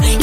now.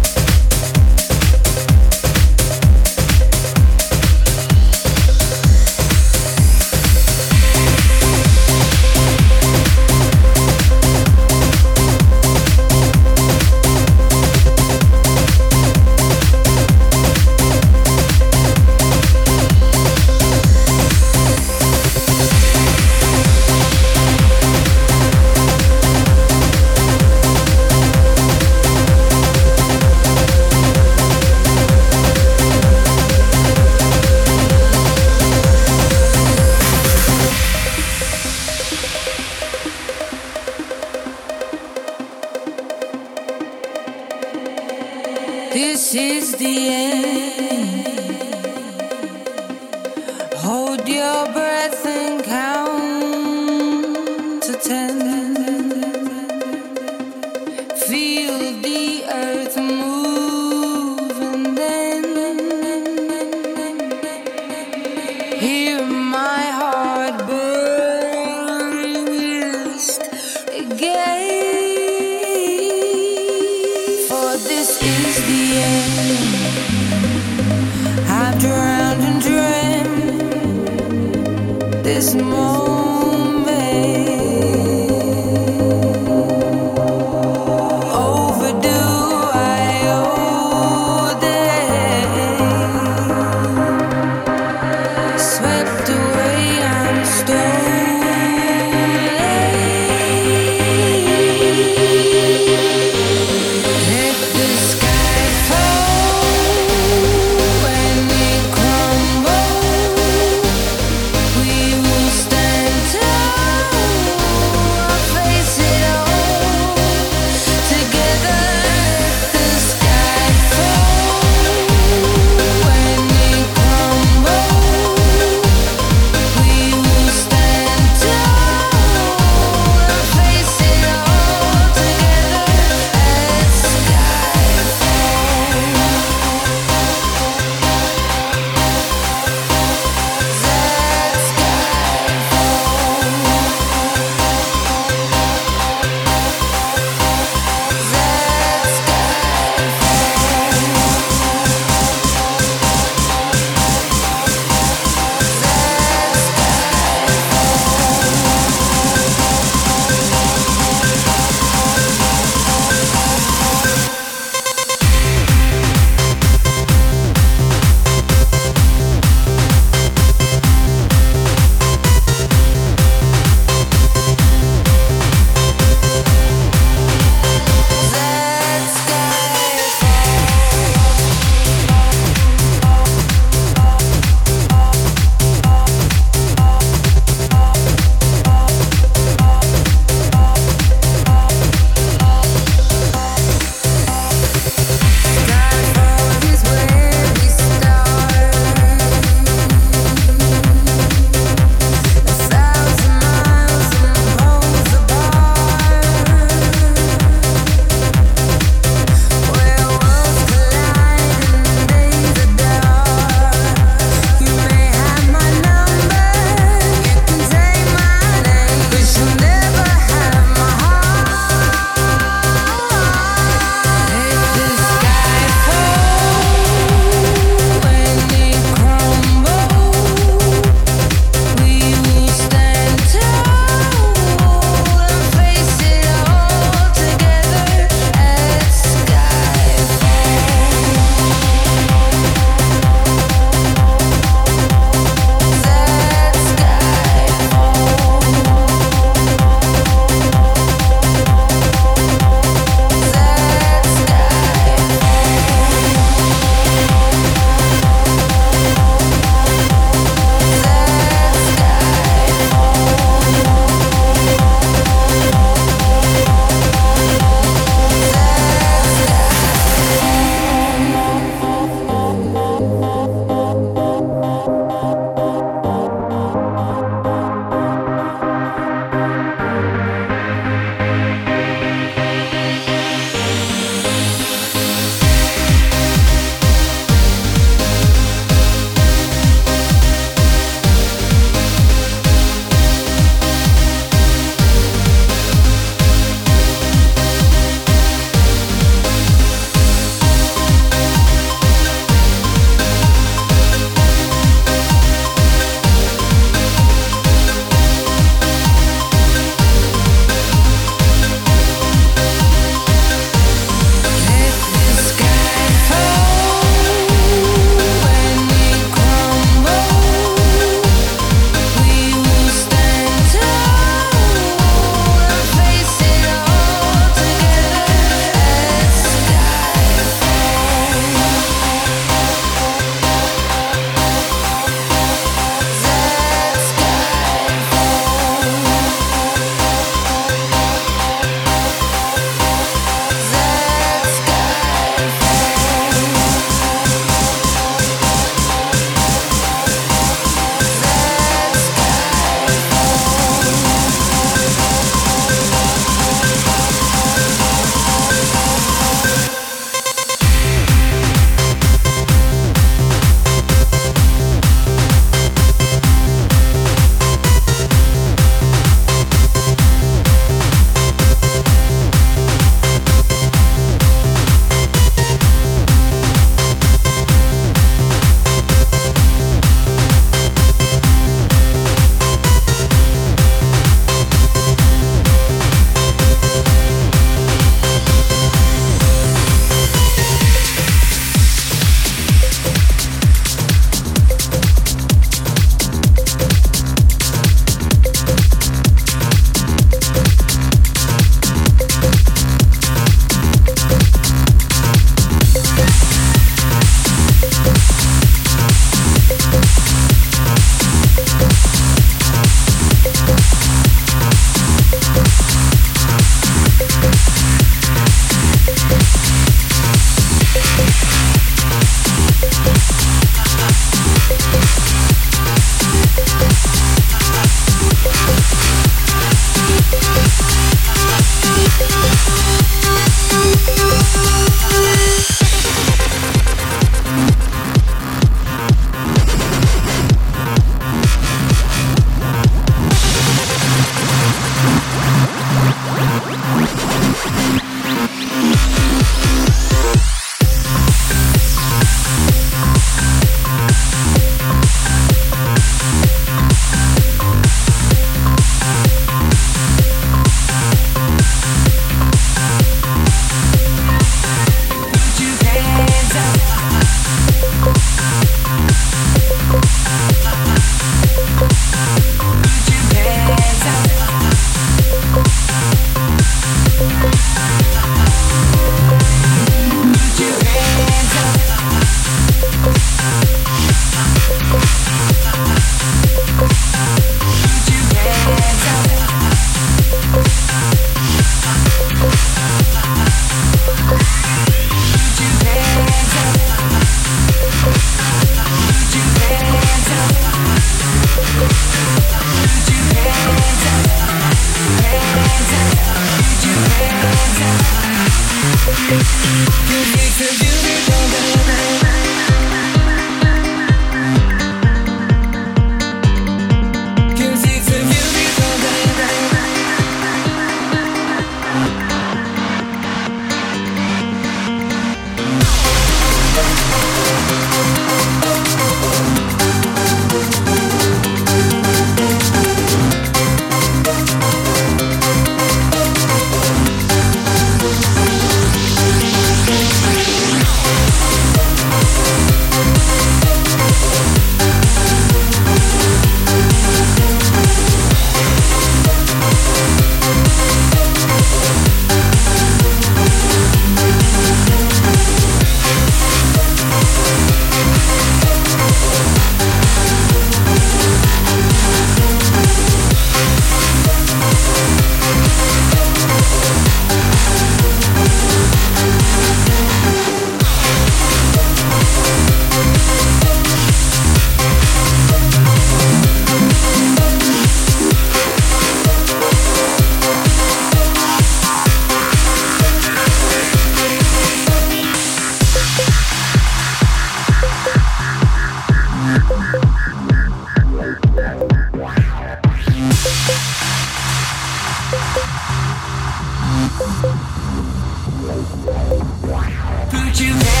Put you never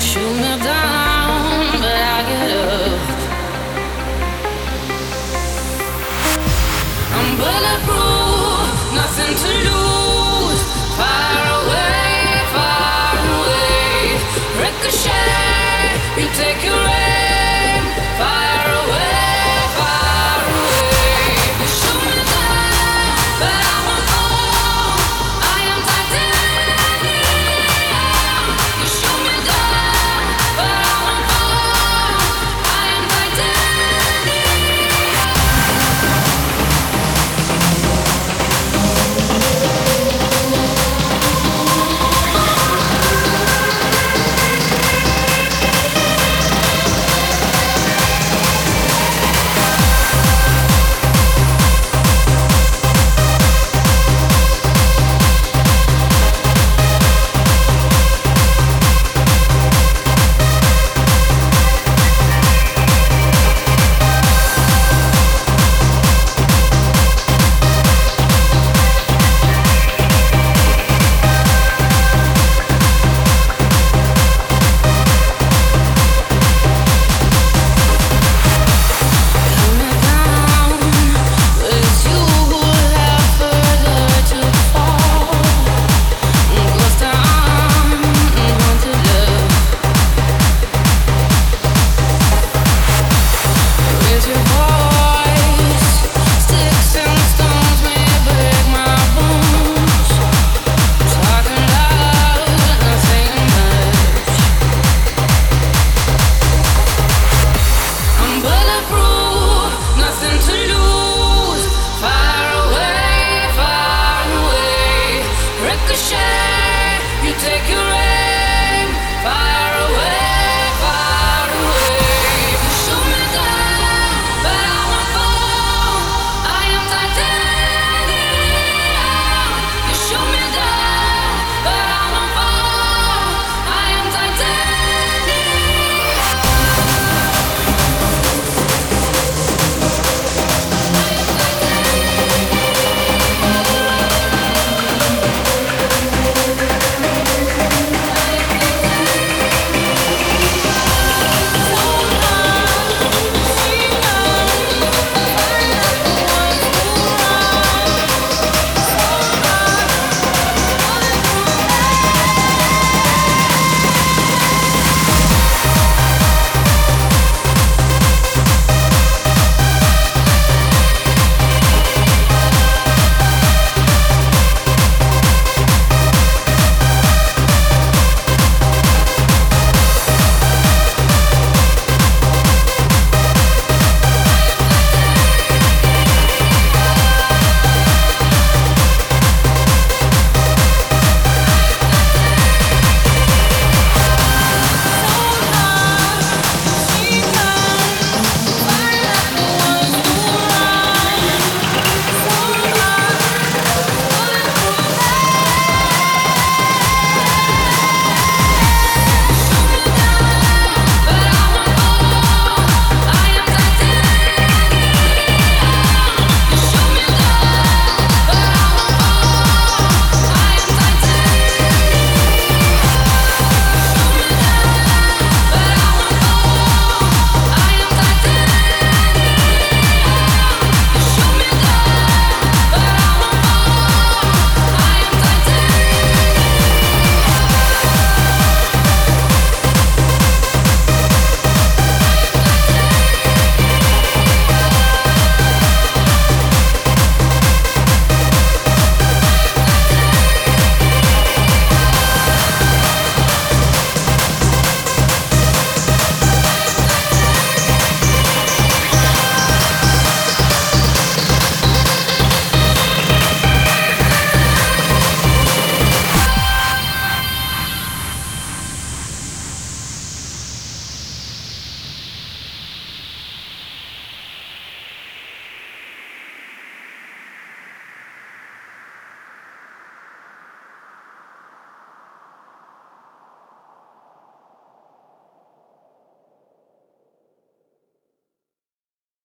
Shoot me down.